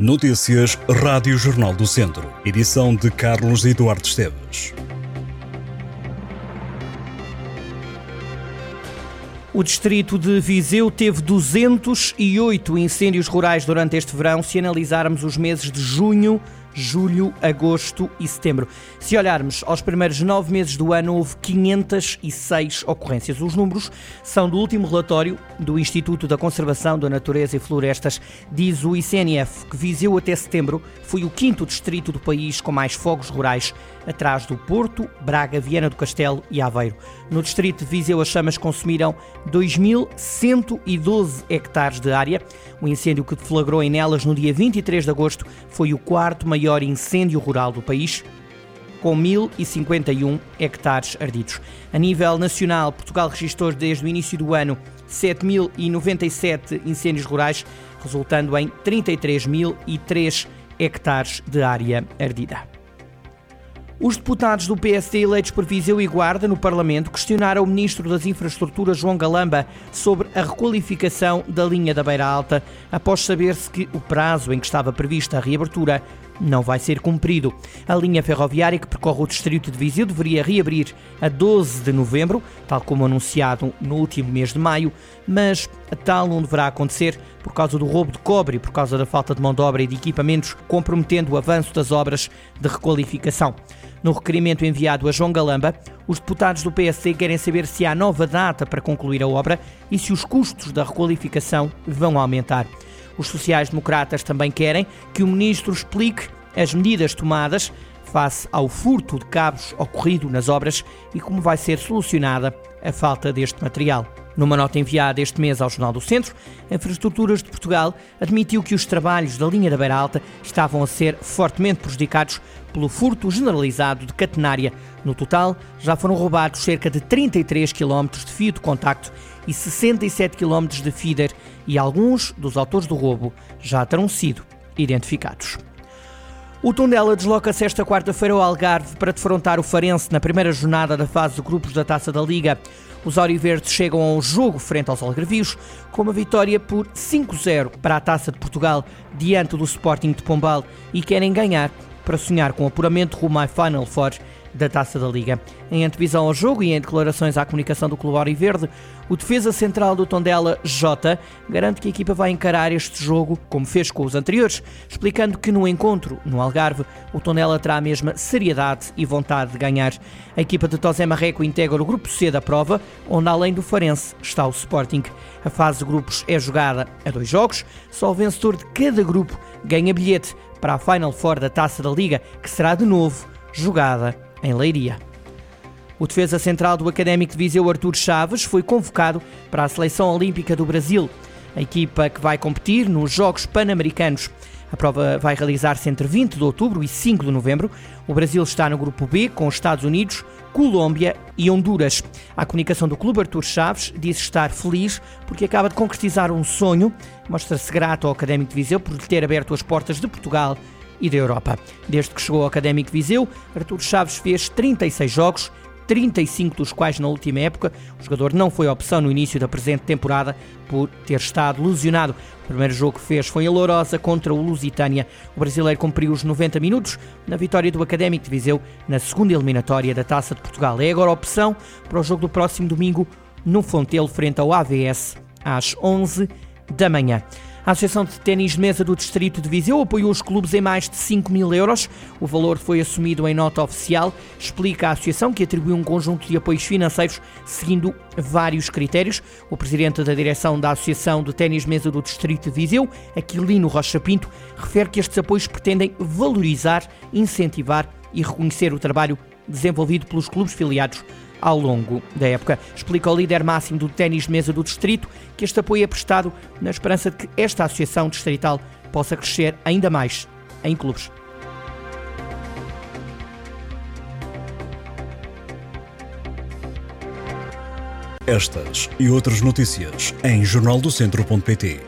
Notícias Rádio Jornal do Centro. Edição de Carlos Eduardo Esteves. O distrito de Viseu teve 208 incêndios rurais durante este verão, se analisarmos os meses de junho julho, agosto e setembro. Se olharmos aos primeiros nove meses do ano, houve 506 ocorrências. Os números são do último relatório do Instituto da Conservação da Natureza e Florestas. Diz o ICNF que Viseu até setembro foi o quinto distrito do país com mais fogos rurais, atrás do Porto, Braga, Viana do Castelo e Aveiro. No distrito de Viseu, as chamas consumiram 2.112 hectares de área. O incêndio que deflagrou em Nelas no dia 23 de agosto foi o quarto maior maior incêndio rural do país, com 1.051 hectares ardidos. A nível nacional, Portugal registrou desde o início do ano 7.097 incêndios rurais, resultando em 33.003 hectares de área ardida. Os deputados do PSD eleitos por Viseu e Guarda no Parlamento questionaram o Ministro das Infraestruturas, João Galamba, sobre a requalificação da linha da Beira Alta, após saber-se que o prazo em que estava prevista a reabertura não vai ser cumprido. A linha ferroviária que percorre o distrito de Viseu deveria reabrir a 12 de novembro, tal como anunciado no último mês de maio, mas a tal não deverá acontecer por causa do roubo de cobre por causa da falta de mão de obra e de equipamentos, comprometendo o avanço das obras de requalificação. No requerimento enviado a João Galamba, os deputados do PSD querem saber se há nova data para concluir a obra e se os custos da requalificação vão aumentar. Os sociais-democratas também querem que o ministro explique as medidas tomadas face ao furto de cabos ocorrido nas obras e como vai ser solucionada a falta deste material. Numa nota enviada este mês ao Jornal do Centro, a Infraestruturas de Portugal admitiu que os trabalhos da linha da Beira Alta estavam a ser fortemente prejudicados pelo furto generalizado de catenária. No total, já foram roubados cerca de 33 km de fio de contacto e 67 km de feeder e alguns dos autores do roubo já terão sido identificados. O Tondela desloca-se esta quarta-feira ao Algarve para defrontar o Farense na primeira jornada da fase de grupos da Taça da Liga. Os Auriverdes chegam ao jogo frente aos Algarvios com uma vitória por 5-0 para a Taça de Portugal diante do Sporting de Pombal e querem ganhar para sonhar com o apuramento rumo à Final Four da Taça da Liga. Em antevisão ao jogo e em declarações à comunicação do Clube Verde, o defesa central do Tondela, Jota, garante que a equipa vai encarar este jogo como fez com os anteriores, explicando que no encontro no Algarve, o Tondela terá a mesma seriedade e vontade de ganhar. A equipa de Tosé Marreco integra o grupo C da prova, onde além do Farense está o Sporting. A fase de grupos é jogada a dois jogos, só o vencedor de cada grupo ganha bilhete para a Final Four da Taça da Liga, que será de novo jogada em Leiria. O defesa central do Académico de Viseu, Artur Chaves, foi convocado para a Seleção Olímpica do Brasil, a equipa que vai competir nos Jogos Pan-Americanos. A prova vai realizar-se entre 20 de outubro e 5 de novembro. O Brasil está no grupo B com os Estados Unidos, Colômbia e Honduras. A comunicação do clube Artur Chaves diz estar feliz porque acaba de concretizar um sonho. Mostra-se grato ao Académico de Viseu por lhe ter aberto as portas de Portugal e da Europa. Desde que chegou ao Académico Viseu, Artur Chaves fez 36 jogos, 35 dos quais na última época. O jogador não foi opção no início da presente temporada por ter estado lesionado. O primeiro jogo que fez foi a Lourosa contra o Lusitânia. O brasileiro cumpriu os 90 minutos na vitória do Académico de Viseu na segunda eliminatória da Taça de Portugal. É agora opção para o jogo do próximo domingo no Fontelo frente ao AVS às 11 da manhã. A Associação de Ténis Mesa do Distrito de Viseu apoiou os clubes em mais de 5 mil euros. O valor foi assumido em nota oficial. Explica a Associação que atribuiu um conjunto de apoios financeiros seguindo vários critérios. O presidente da direção da Associação de Ténis Mesa do Distrito de Viseu, Aquilino Rocha Pinto, refere que estes apoios pretendem valorizar, incentivar e reconhecer o trabalho desenvolvido pelos clubes filiados ao longo da época. Explica o líder máximo do ténis mesa do distrito que este apoio é prestado na esperança de que esta associação distrital possa crescer ainda mais em clubes. Estas e outras notícias em jornaldocentro.pt